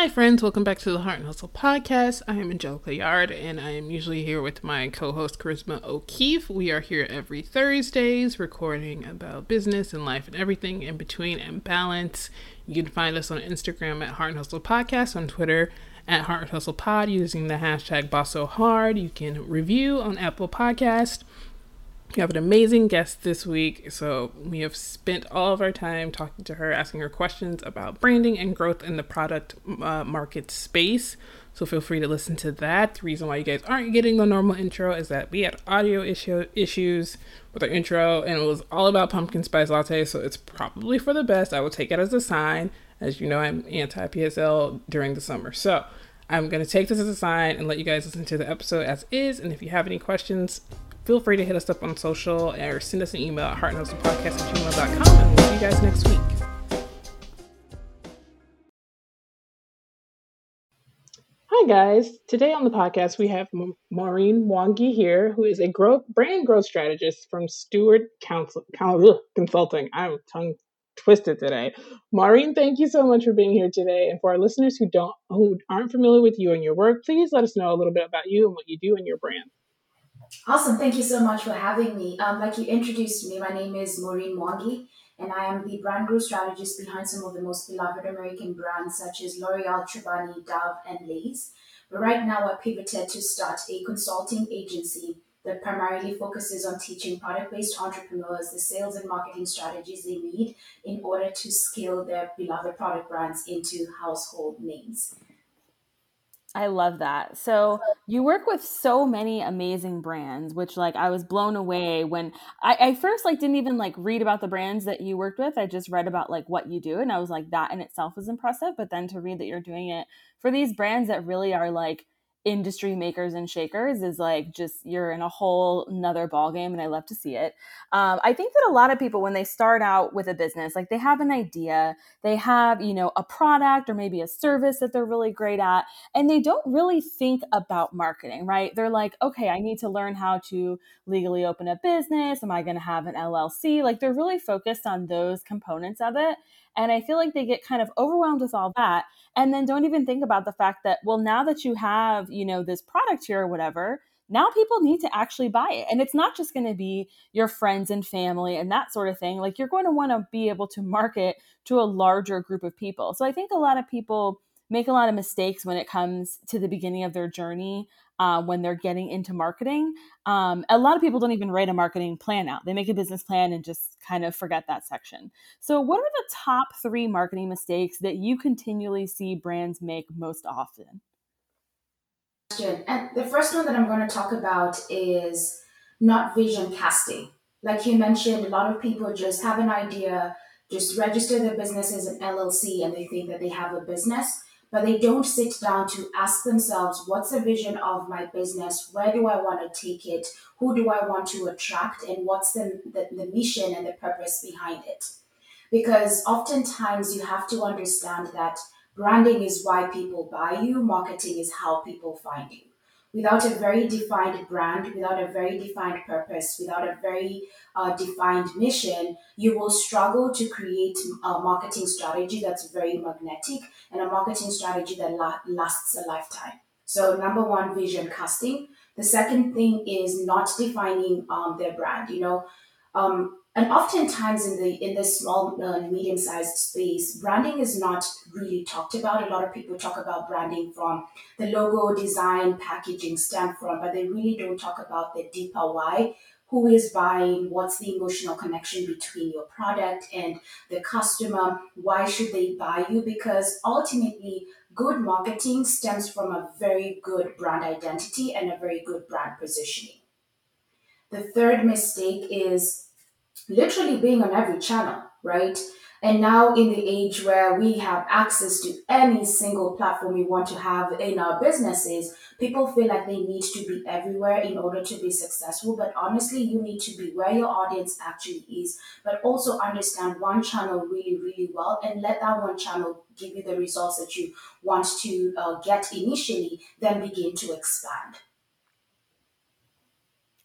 Hi, friends. Welcome back to the Heart and Hustle podcast. I am Angelica Yard, and I am usually here with my co host, Charisma O'Keefe. We are here every Thursdays recording about business and life and everything in between and balance. You can find us on Instagram at Heart and Hustle Podcast, on Twitter at Heart and Hustle Pod using the hashtag BossSoHard. You can review on Apple Podcast we have an amazing guest this week. So, we have spent all of our time talking to her, asking her questions about branding and growth in the product uh, market space. So, feel free to listen to that. The reason why you guys aren't getting the normal intro is that we had audio issue issues with our intro and it was all about pumpkin spice latte. So, it's probably for the best. I will take it as a sign. As you know, I'm anti PSL during the summer. So, I'm going to take this as a sign and let you guys listen to the episode as is. And if you have any questions, feel free to hit us up on social or send us an email at heartandhustlepodcast at gmail.com. And we'll see you guys next week. Hi, guys. Today on the podcast, we have Maureen Mwangi here, who is a growth, brand growth strategist from Stewart Council, Council, Consulting. I'm tongue twisted today. Maureen, thank you so much for being here today. And for our listeners who don't who aren't familiar with you and your work, please let us know a little bit about you and what you do and your brand. Awesome. Thank you so much for having me. Um, like you introduced me, my name is Maureen Mwangi, and I am the brand growth strategist behind some of the most beloved American brands such as L'Oreal, Chobani, Dove, and Lay's. But right now, I pivoted to start a consulting agency that primarily focuses on teaching product based entrepreneurs the sales and marketing strategies they need in order to scale their beloved product brands into household names. I love that. So you work with so many amazing brands, which like I was blown away when I, I first like didn't even like read about the brands that you worked with. I just read about like what you do, and I was like that in itself was impressive. But then to read that you're doing it for these brands that really are like industry makers and shakers is like just you're in a whole another ball game and i love to see it. Um, i think that a lot of people when they start out with a business like they have an idea they have you know a product or maybe a service that they're really great at and they don't really think about marketing right? They're like okay i need to learn how to legally open a business. Am i going to have an llc like they're really focused on those components of it and I feel like they get kind of overwhelmed with all that and then don't even think about the fact that, well, now that you have, you know, this product here or whatever, now people need to actually buy it. And it's not just going to be your friends and family and that sort of thing. Like you're going to want to be able to market to a larger group of people. So I think a lot of people make a lot of mistakes when it comes to the beginning of their journey uh, when they're getting into marketing. Um, a lot of people don't even write a marketing plan out. They make a business plan and just kind of forget that section. So, what are the top three marketing mistakes that you continually see brands make most often? And the first one that I'm going to talk about is not vision casting. Like you mentioned, a lot of people just have an idea, just register their business as an LLC, and they think that they have a business but they don't sit down to ask themselves what's the vision of my business? Where do i want to take it? Who do i want to attract? And what's the, the, the mission and the purpose behind it? Because oftentimes you have to understand that branding is why people buy you marketing is how people find you without a very defined brand, without a very defined purpose, without a very uh, defined mission, you will struggle to create a marketing strategy that's very magnetic and a marketing strategy that la- lasts a lifetime. So, number one, vision casting. The second thing is not defining um, their brand. You know, um, and oftentimes in the in this small uh, medium sized space branding is not really talked about. A lot of people talk about branding from the logo design packaging stamp from but they really don't talk about the deeper why who is buying what's the emotional connection between your product and the customer why should they buy you? Because ultimately good marketing stems from a very good brand identity and a very good brand positioning. The third mistake is literally being on every channel, right? And now, in the age where we have access to any single platform we want to have in our businesses, people feel like they need to be everywhere in order to be successful. But honestly, you need to be where your audience actually is, but also understand one channel really, really well and let that one channel give you the results that you want to uh, get initially, then begin to expand.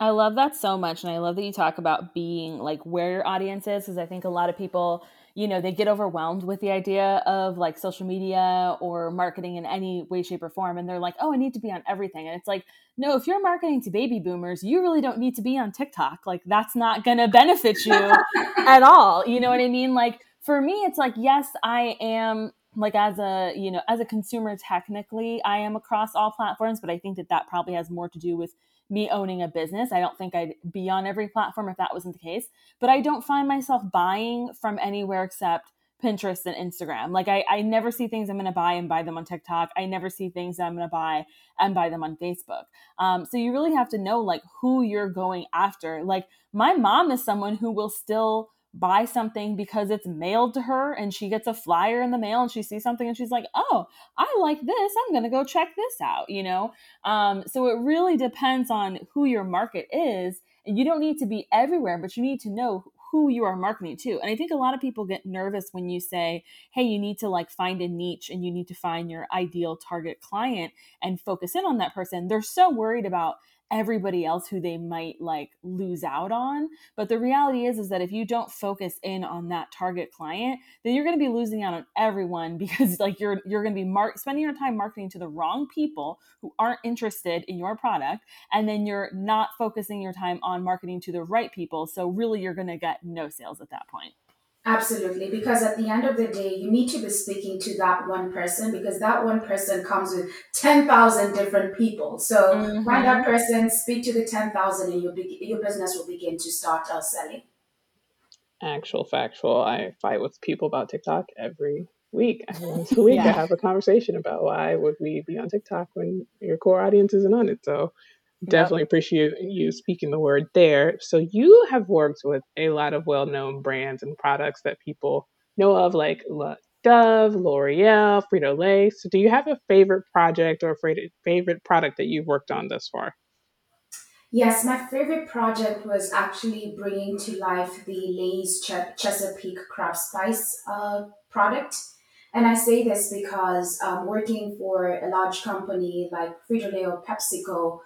I love that so much. And I love that you talk about being like where your audience is because I think a lot of people, you know, they get overwhelmed with the idea of like social media or marketing in any way, shape, or form. And they're like, oh, I need to be on everything. And it's like, no, if you're marketing to baby boomers, you really don't need to be on TikTok. Like, that's not going to benefit you at all. You know what I mean? Like, for me, it's like, yes, I am like as a you know as a consumer technically i am across all platforms but i think that that probably has more to do with me owning a business. I don't think I'd be on every platform if that wasn't the case. But I don't find myself buying from anywhere except Pinterest and Instagram. Like I, I never see things I'm going to buy and buy them on TikTok. I never see things that I'm going to buy and buy them on Facebook. Um, so you really have to know like who you're going after. Like my mom is someone who will still buy something because it's mailed to her and she gets a flyer in the mail and she sees something and she's like oh i like this. I'm going to go check this out you know? Um, so it really depends on who your market is. And you don't need to be everywhere but you need to know who you are marketing to. And i think a lot of people get nervous when you say hey you need to like find a niche and you need to find your ideal target client and focus in on that person. They're so worried about everybody else who they might like lose out on. But the reality is is that if you don't focus in on that target client then you're going to be losing out on everyone because like you're you're going to be mar- spending your time marketing to the wrong people who aren't interested in your product and then you're not focusing your time on marketing to the right people. So really you're going to get no sales at that point Absolutely, because at the end of the day, you need to be speaking to that one person because that one person comes with 10,000 different people. So mm-hmm. find that person, speak to the 10,000, and your, your business will begin to start uh, selling. Actual factual. I fight with people about TikTok every week. Once a week, yeah. I have a conversation about why would we be on TikTok when your core audience isn't on it. So definitely yep. appreciate you speaking the word there. So you have worked with a lot of well-known brands and products that people know of, like Dove, L'Oreal, Frito Lay. So do you have a favorite project or favorite product that you've worked on thus far? Yes, my favorite project was actually bringing to life the Lay's Ch- Chesapeake Crab Spice uh, product. And I say this because um, working for a large company like Frito Lay or PepsiCo,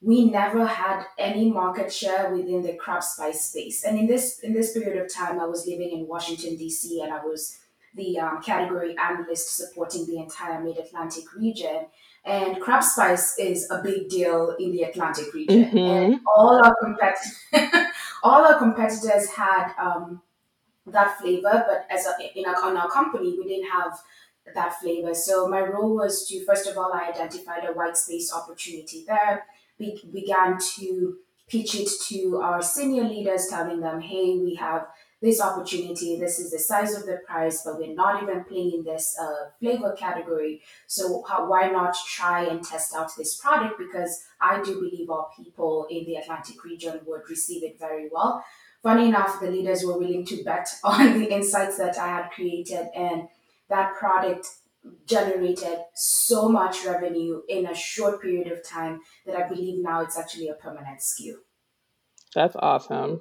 we never had any market share within the crab spice space. And in this in this period of time, I was living in Washington D.C. and I was the um, category analyst supporting the entire Mid Atlantic region. And crab spice is a big deal in the Atlantic region, mm-hmm. and all our competitors, all our competitors had um, that flavor, but as a, in our, on our company, we didn't have that flavor. So my role was to first of all, I identified a white space opportunity there we began to pitch it to our senior leaders, telling them, hey, we have this opportunity. This is the size of the price, but we're not even playing in this uh, flavor category. So how, why not try and test out this product? Because I do believe our people in the Atlantic region would receive it very well. Funny enough, the leaders were willing to bet on the insights that I had created, and that product generated so much revenue in a short period of time that I believe now it's actually a permanent SKU. That's awesome.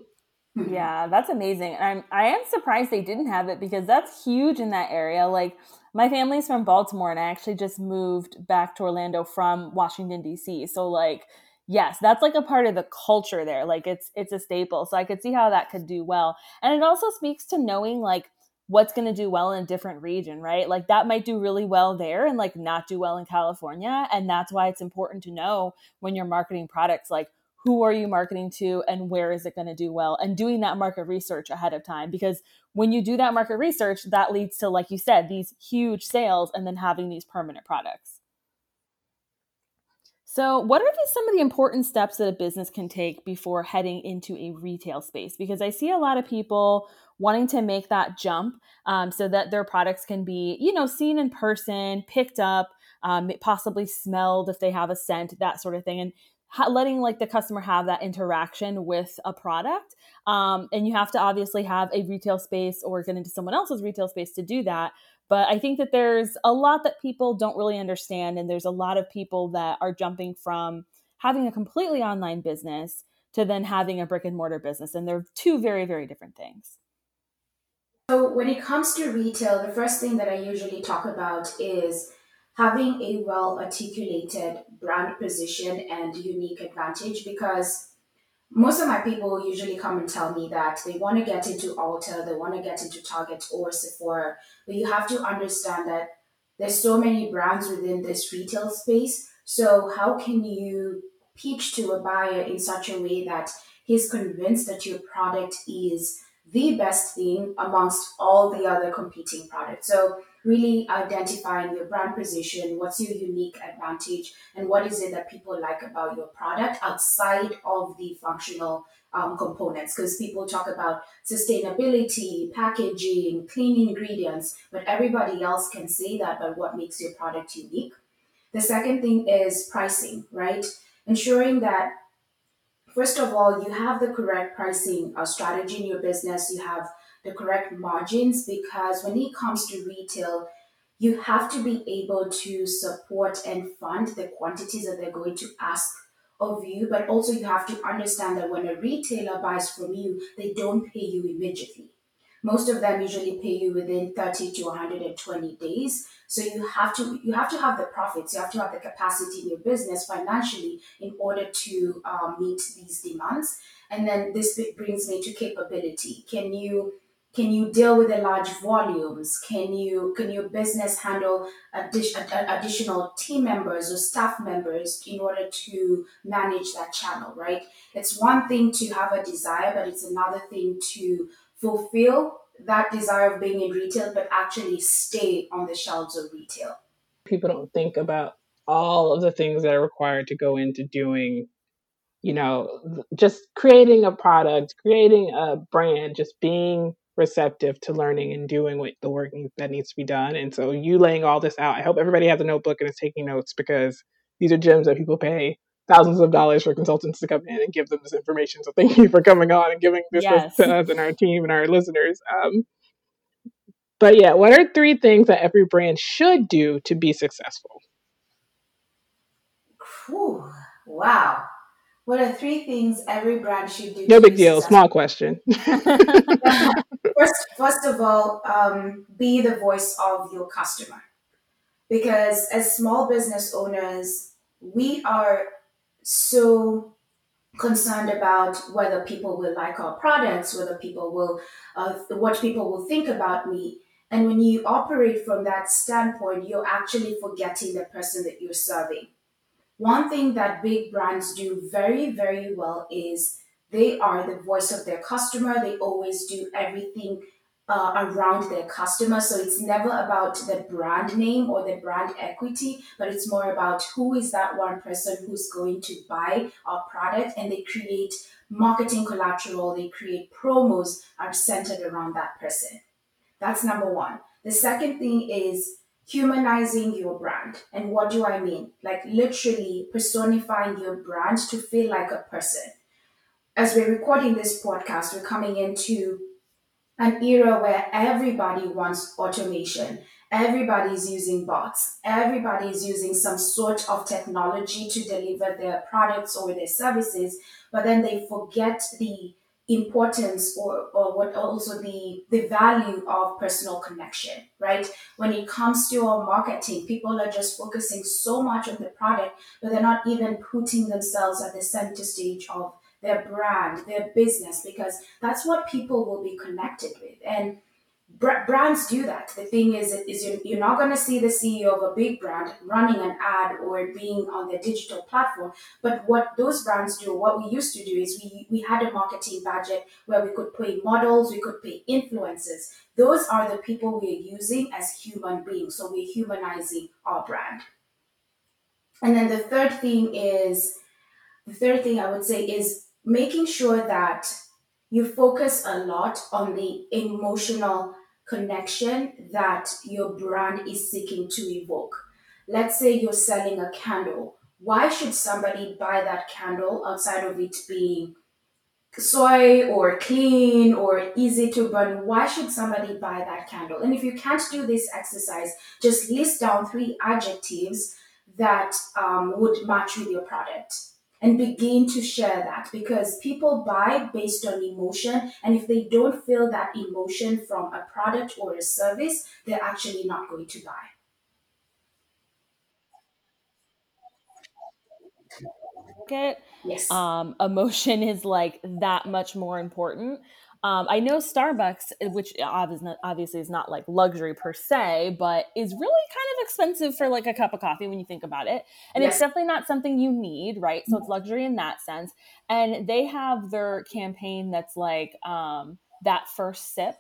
Mm-hmm. Yeah, that's amazing. I'm I am surprised they didn't have it because that's huge in that area. Like my family's from Baltimore and I actually just moved back to Orlando from Washington DC. So like yes, that's like a part of the culture there. Like it's it's a staple. So I could see how that could do well. And it also speaks to knowing like what's going to do well in a different region, right? Like that might do really well there and like not do well in California. And that's why it's important to know when you're marketing products, like who are you marketing to and where is it going to do well and doing that market research ahead of time because when you do that market research that leads to like you said these huge sales and then having these permanent products so, what are the, some of the important steps that a business can take before heading into a retail space? Because I see a lot of people wanting to make that jump um, so that their products can be, you know, seen in person, picked up, um, possibly smelled if they have a scent, that sort of thing, and letting like the customer have that interaction with a product. Um, and you have to obviously have a retail space or get into someone else's retail space to do that. But I think that there's a lot that people don't really understand, and there's a lot of people that are jumping from having a completely online business to then having a brick and mortar business. And they're two very, very different things. So, when it comes to retail, the first thing that I usually talk about is having a well articulated brand position and unique advantage because most of my people usually come and tell me that they want to get into Ulta, they want to get into Target or Sephora, but you have to understand that there's so many brands within this retail space. So how can you pitch to a buyer in such a way that he's convinced that your product is the best thing amongst all the other competing products. So really identifying your brand position, what's your unique advantage, and what is it that people like about your product outside of the functional um, components. Because people talk about sustainability, packaging, clean ingredients, but everybody else can say that, but what makes your product unique? The second thing is pricing, right? Ensuring that first of all, you have the correct pricing uh, strategy in your business, you have the correct margins, because when it comes to retail, you have to be able to support and fund the quantities that they're going to ask of you, but also you have to understand that when a retailer buys from you, they don't pay you immediately. Most of them usually pay you within 30 to 120 days. So you have to you have to have the profits, you have to have the capacity in your business financially in order to um, meet these demands. And then this brings me to capability. Can you can you deal with the large volumes? Can you can your business handle addition, additional team members or staff members in order to manage that channel? Right. It's one thing to have a desire, but it's another thing to fulfill that desire of being in retail, but actually stay on the shelves of retail. People don't think about all of the things that are required to go into doing, you know, just creating a product, creating a brand, just being receptive to learning and doing what the work that needs to be done. And so you laying all this out, I hope everybody has a notebook and is taking notes because these are gems that people pay thousands of dollars for consultants to come in and give them this information. So thank you for coming on and giving this yes. to us and our team and our listeners. Um, but yeah, what are three things that every brand should do to be successful? Whew, wow. What are three things every brand should do? No big deal. Successful? Small question. first, first of all, um, be the voice of your customer. Because as small business owners, we are so concerned about whether people will like our products, whether people will, uh, what people will think about me. And when you operate from that standpoint, you're actually forgetting the person that you're serving. One thing that big brands do very, very well is they are the voice of their customer. They always do everything uh, around their customer. So it's never about the brand name or the brand equity, but it's more about who is that one person who's going to buy our product and they create marketing collateral, they create promos are centered around that person. That's number one. The second thing is humanizing your brand. And what do I mean? Like literally personifying your brand to feel like a person. As we're recording this podcast, we're coming into an era where everybody wants automation. Everybody's using bots. Everybody's using some sort of technology to deliver their products or their services, but then they forget the importance or, or what also the the value of personal connection right when it comes to our marketing people are just focusing so much on the product but they're not even putting themselves at the center stage of their brand, their business, because that's what people will be connected with. And brands do that. The thing is, is you're, you're not going to see the CEO of a big brand running an ad or being on their digital platform. But what those brands do, what we used to do is we, we had a marketing budget where we could pay models, we could pay influencers. Those are the people we're using as human beings. So we're humanizing our brand. And then the third thing is, the third thing I would say is making sure that you focus a lot on the emotional connection that your brand is seeking to evoke. Let's say you're selling a candle. Why should somebody buy that candle outside of it being soy or clean or easy to burn? Why should somebody buy that candle? And if you can't do this exercise, just list down three adjectives that um, would match with your product and begin to share that because people buy based on emotion. And if they don't feel that emotion from a product or a service, they're actually not going to buy. it. Yes. Um, emotion is like that much more important. Um, I know Starbucks, which obviously is not like luxury per se, but is really kind of expensive for like a cup of coffee when you think about it. And yes. it's definitely not something you need, right? So it's luxury in that sense. And they have their campaign that's like um, that first sip.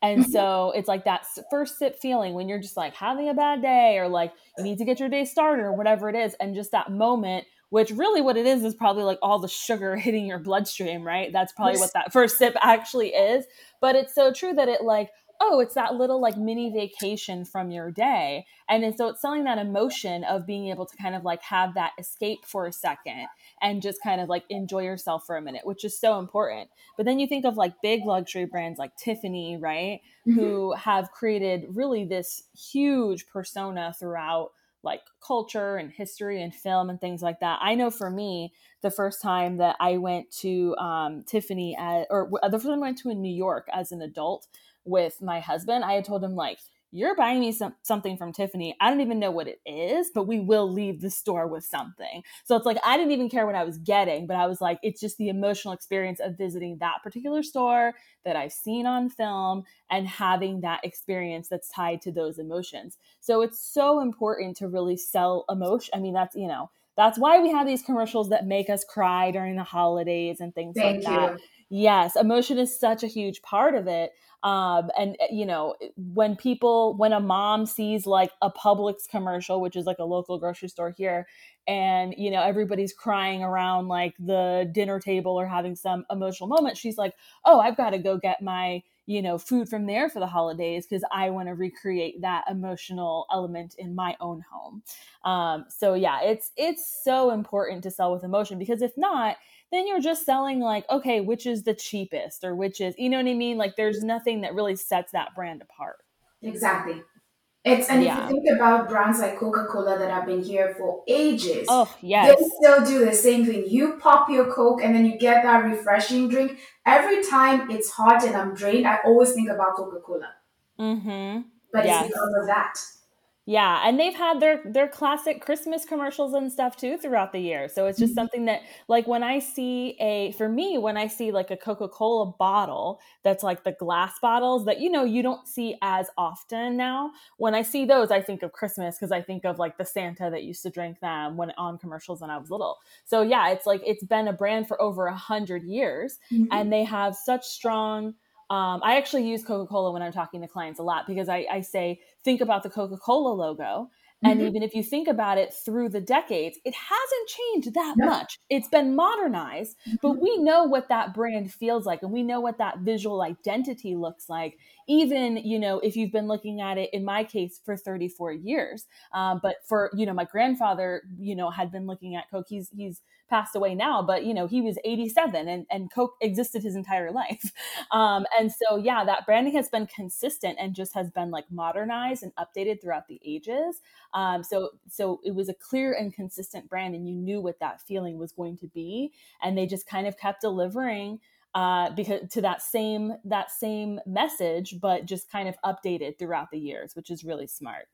And mm-hmm. so it's like that first sip feeling when you're just like having a bad day or like you need to get your day started or whatever it is. And just that moment which really what it is is probably like all the sugar hitting your bloodstream, right? That's probably what that first sip actually is. But it's so true that it like, oh, it's that little like mini vacation from your day. And so it's selling that emotion of being able to kind of like have that escape for a second and just kind of like enjoy yourself for a minute, which is so important. But then you think of like big luxury brands like Tiffany, right? Mm-hmm. Who have created really this huge persona throughout like culture and history and film and things like that. I know for me, the first time that I went to um, Tiffany, at, or the first time I went to in New York as an adult with my husband, I had told him like, you're buying me some, something from Tiffany. I don't even know what it is, but we will leave the store with something. So it's like, I didn't even care what I was getting, but I was like, it's just the emotional experience of visiting that particular store that I've seen on film and having that experience that's tied to those emotions. So it's so important to really sell emotion. I mean, that's, you know, that's why we have these commercials that make us cry during the holidays and things Thank like you. that. Yes, emotion is such a huge part of it. Um, and eh, you know, when people, when a mom sees like a Publix commercial, which is like a local grocery store here, and you know everybody's crying around like the dinner table or having some emotional moment, she's like, "Oh, I've got to go get my you know food from there for the holidays because I want to recreate that emotional element in my own home." Um, so yeah, it's it's so important to sell with emotion because if not then you're just selling like, okay, which is the cheapest or which is, you know what I mean? Like there's nothing that really sets that brand apart. Exactly. It's and yeah. if you think about brands like Coca-Cola that have been here for ages, oh yes, they still do the same thing. You pop your Coke and then you get that refreshing drink. Every time it's hot and I'm drained, I always think about Coca-Cola. Mm-hmm. But yes. it's because of that. Yeah, and they've had their their classic Christmas commercials and stuff too throughout the year. So it's just mm-hmm. something that like when I see a for me when I see like a Coca-Cola bottle that's like the glass bottles that you know you don't see as often now. When I see those, I think of Christmas because I think of like the Santa that used to drink them when on commercials when I was little. So yeah, it's like it's been a brand for over a hundred years, mm-hmm. and they have such strong um, I actually use Coca Cola when I'm talking to clients a lot because I, I say, think about the Coca Cola logo. And mm-hmm. even if you think about it through the decades, it hasn't changed that no. much. It's been modernized, mm-hmm. but we know what that brand feels like and we know what that visual identity looks like. Even, you know, if you've been looking at it, in my case, for 34 years. Um, but for, you know, my grandfather, you know, had been looking at Coke. He's, he's, passed away now, but you know, he was 87 and, and Coke existed his entire life. Um, and so, yeah, that branding has been consistent and just has been like modernized and updated throughout the ages. Um, so, so it was a clear and consistent brand and you knew what that feeling was going to be. And they just kind of kept delivering uh, because to that same that same message, but just kind of updated throughout the years, which is really smart.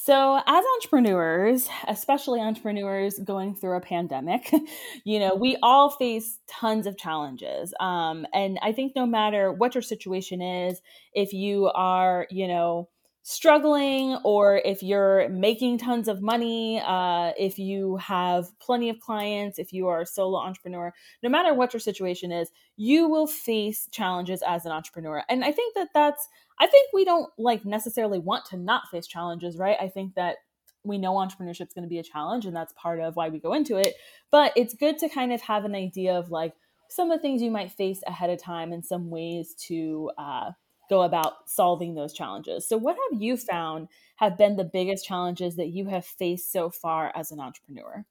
So, as entrepreneurs, especially entrepreneurs going through a pandemic, you know, we all face tons of challenges. Um, and I think no matter what your situation is, if you are, you know, struggling or if you're making tons of money, uh, if you have plenty of clients, if you are a solo entrepreneur, no matter what your situation is, you will face challenges as an entrepreneur. And I think that that's I think we don't like necessarily want to not face challenges, right? I think that we know entrepreneurship is going to be a challenge and that's part of why we go into it. But it's good to kind of have an idea of like some of the things you might face ahead of time and some ways to uh, go about solving those challenges. So, what have you found have been the biggest challenges that you have faced so far as an entrepreneur?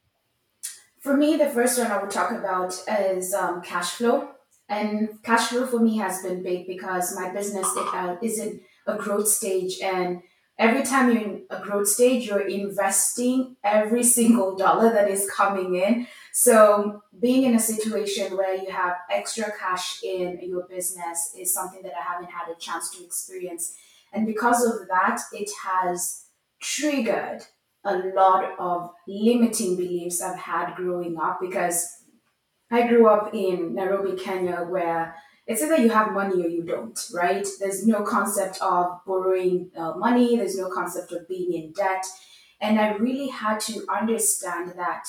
For me, the first one I would talk about is um, cash flow. And cash flow for me has been big because my business uh, is in a growth stage. And every time you're in a growth stage, you're investing every single dollar that is coming in. So being in a situation where you have extra cash in your business is something that I haven't had a chance to experience. And because of that, it has triggered a lot of limiting beliefs I've had growing up because I grew up in Nairobi, Kenya, where it's either you have money or you don't, right? There's no concept of borrowing uh, money, there's no concept of being in debt. And I really had to understand that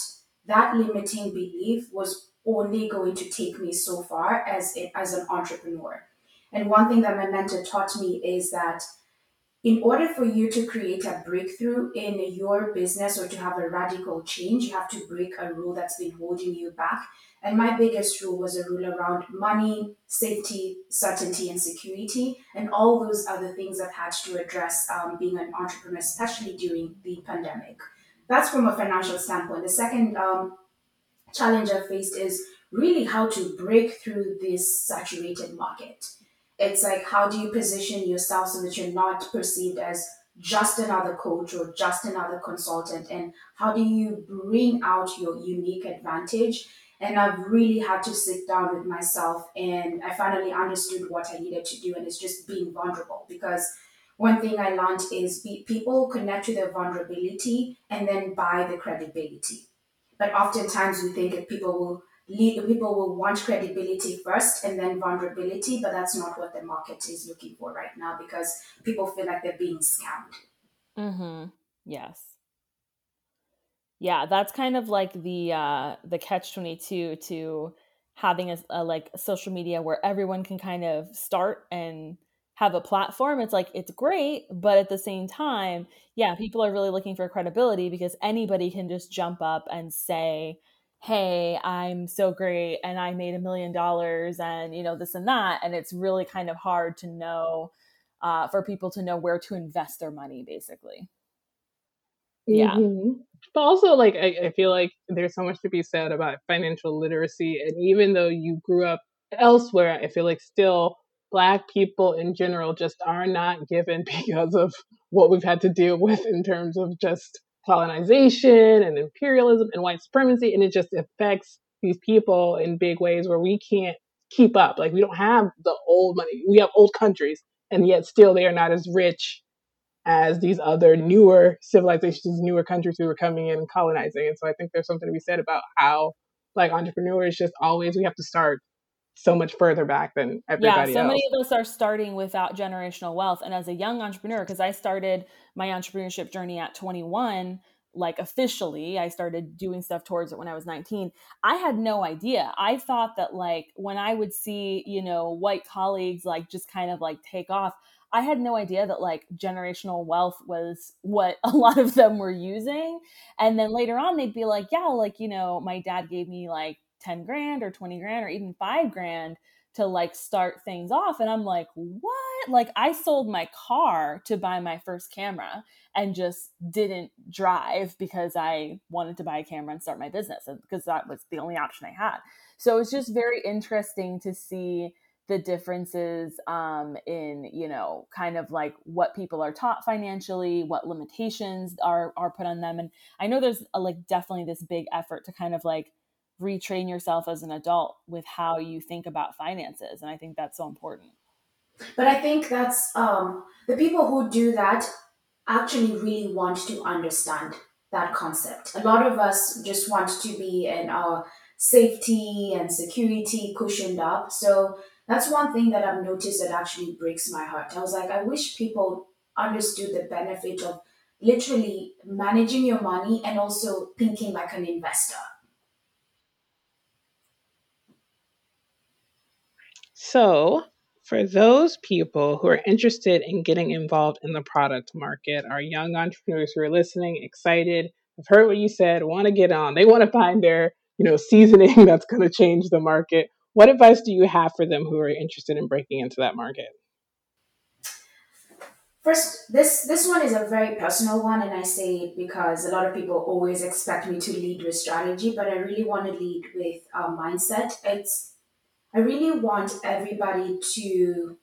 that limiting belief was only going to take me so far as, a, as an entrepreneur. And one thing that my mentor taught me is that in order for you to create a breakthrough in your business or to have a radical change, you have to break a rule that's been holding you back. And my biggest rule was a rule around money, safety, certainty, and security, and all those other things I've had to address um, being an entrepreneur, especially during the pandemic. That's from a financial standpoint. The second um, challenge I've faced is really how to break through this saturated market. It's like, how do you position yourself so that you're not perceived as just another coach or just another consultant? And how do you bring out your unique advantage? And I've really had to sit down with myself and I finally understood what I needed to do. And it's just being vulnerable because one thing I learned is be, people connect to their vulnerability and then buy the credibility. But oftentimes we think that people will lead, people will want credibility first and then vulnerability, but that's not what the market is looking for right now because people feel like they're being scammed. Mm-hmm. Yes. Yeah, that's kind of like the uh the catch 22 to having a, a like social media where everyone can kind of start and have a platform it's like it's great but at the same time yeah people are really looking for credibility because anybody can just jump up and say hey i'm so great and i made a million dollars and you know this and that and it's really kind of hard to know uh, for people to know where to invest their money basically yeah mm-hmm. but also like I, I feel like there's so much to be said about financial literacy and even though you grew up elsewhere i feel like still black people in general just are not given because of what we've had to deal with in terms of just colonization and imperialism and white supremacy. And it just affects these people in big ways where we can't keep up. Like we don't have the old money. We have old countries, and yet still they are not as rich as these other newer civilizations, newer countries who are coming in and colonizing. And so I think there's something to be said about how like entrepreneurs just always we have to start so much further back than everybody yeah so else. many of us are starting without generational wealth and as a young entrepreneur because i started my entrepreneurship journey at 21 like officially i started doing stuff towards it when i was 19 i had no idea i thought that like when i would see you know white colleagues like just kind of like take off i had no idea that like generational wealth was what a lot of them were using and then later on they'd be like yeah like you know my dad gave me like 10 grand or 20 grand or even five grand to like start things off. And I'm like, what? Like, I sold my car to buy my first camera and just didn't drive because I wanted to buy a camera and start my business because that was the only option I had. So it's just very interesting to see the differences um, in you know kind of like what people are taught financially what limitations are are put on them and i know there's a, like definitely this big effort to kind of like retrain yourself as an adult with how you think about finances and i think that's so important. But i think that's um, the people who do that actually really want to understand that concept. A lot of us just want to be in our safety and security cushioned up. So that's one thing that i've noticed that actually breaks my heart. I was like i wish people understood the benefit of literally managing your money and also thinking like an investor So, for those people who are interested in getting involved in the product market, our young entrepreneurs who are listening, excited, have heard what you said, want to get on, they want to find their, you know, seasoning that's going to change the market. What advice do you have for them who are interested in breaking into that market? First, this this one is a very personal one, and I say it because a lot of people always expect me to lead with strategy, but I really want to lead with a mindset. It's I really want everybody to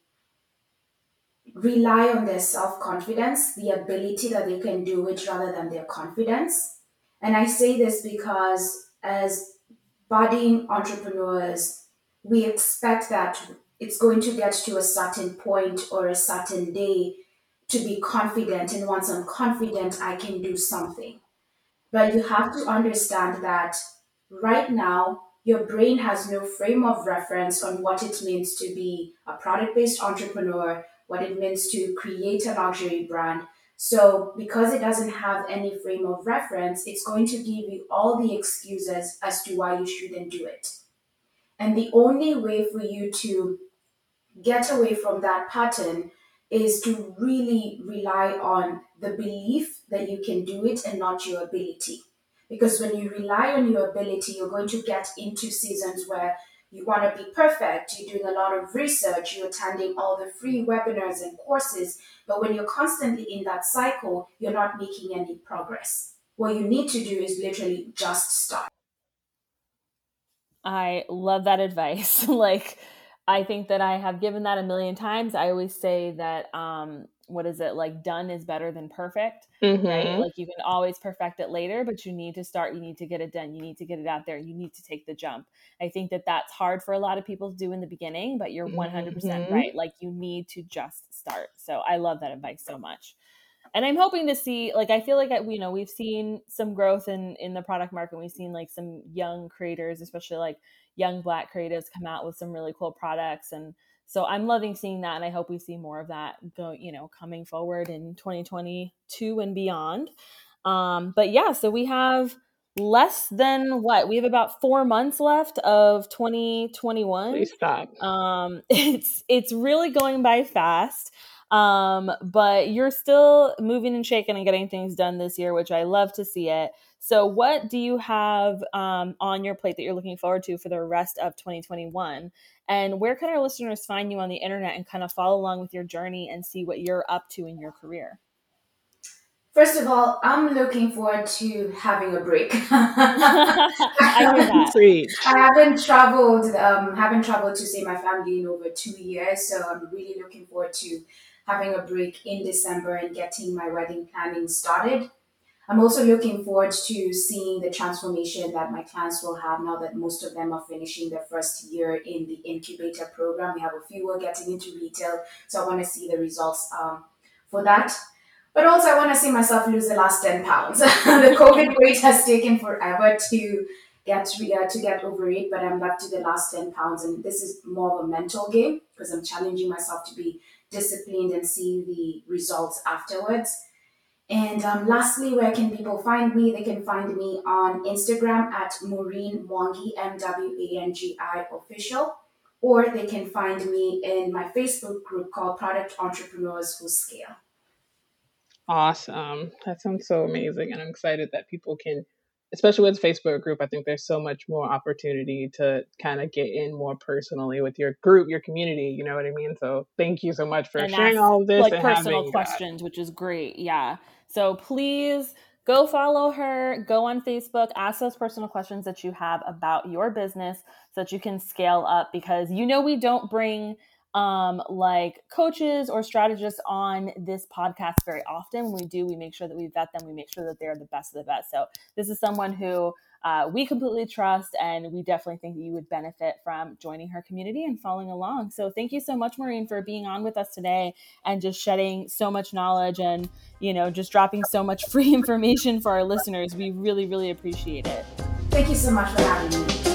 rely on their self confidence, the ability that they can do it rather than their confidence. And I say this because as budding entrepreneurs, we expect that it's going to get to a certain point or a certain day to be confident. And once I'm confident, I can do something. But you have to understand that right now, your brain has no frame of reference on what it means to be a product based entrepreneur, what it means to create a luxury brand. So, because it doesn't have any frame of reference, it's going to give you all the excuses as to why you shouldn't do it. And the only way for you to get away from that pattern is to really rely on the belief that you can do it and not your ability. Because when you rely on your ability, you're going to get into seasons where you want to be perfect, you're doing a lot of research, you're attending all the free webinars and courses. But when you're constantly in that cycle, you're not making any progress. What you need to do is literally just start. I love that advice. like, I think that I have given that a million times. I always say that um, what is it like done is better than perfect mm-hmm. right like you can always perfect it later but you need to start you need to get it done you need to get it out there you need to take the jump i think that that's hard for a lot of people to do in the beginning but you're 100% mm-hmm. right like you need to just start so i love that advice so much and i'm hoping to see like i feel like you know we've seen some growth in in the product market we've seen like some young creators especially like young black creatives come out with some really cool products and so I'm loving seeing that, and I hope we see more of that go, you know, coming forward in 2022 and beyond. Um, but yeah, so we have less than what we have about four months left of 2021. Please stop. Um, it's it's really going by fast. Um, but you're still moving and shaking and getting things done this year, which I love to see it. So, what do you have um, on your plate that you're looking forward to for the rest of 2021? And where can our listeners find you on the internet and kind of follow along with your journey and see what you're up to in your career? First of all, I'm looking forward to having a break. I hear that. I haven't traveled, um, haven't traveled to see my family in over two years, so I'm really looking forward to having a break in December and getting my wedding planning started. I'm also looking forward to seeing the transformation that my clients will have now that most of them are finishing their first year in the incubator program. We have a few who are getting into retail, so I want to see the results um, for that. But also, I want to see myself lose the last 10 pounds. the COVID weight has taken forever to get uh, to get over it, but I'm back to the last 10 pounds. And this is more of a mental game because I'm challenging myself to be disciplined and see the results afterwards. And um, lastly, where can people find me? They can find me on Instagram at Maureen Mwangi, M W A N G I official, or they can find me in my Facebook group called Product Entrepreneurs Who Scale. Awesome. That sounds so amazing. And I'm excited that people can, especially with Facebook group, I think there's so much more opportunity to kind of get in more personally with your group, your community. You know what I mean? So thank you so much for and sharing all of this. Like personal uh, questions, that. which is great. Yeah. So please go follow her, go on Facebook, ask those personal questions that you have about your business so that you can scale up because you know we don't bring um, like coaches or strategists on this podcast very often. When we do, we make sure that we vet them, we make sure that they're the best of the best. So this is someone who uh, we completely trust, and we definitely think that you would benefit from joining her community and following along. So, thank you so much, Maureen, for being on with us today and just shedding so much knowledge and, you know, just dropping so much free information for our listeners. We really, really appreciate it. Thank you so much for having me.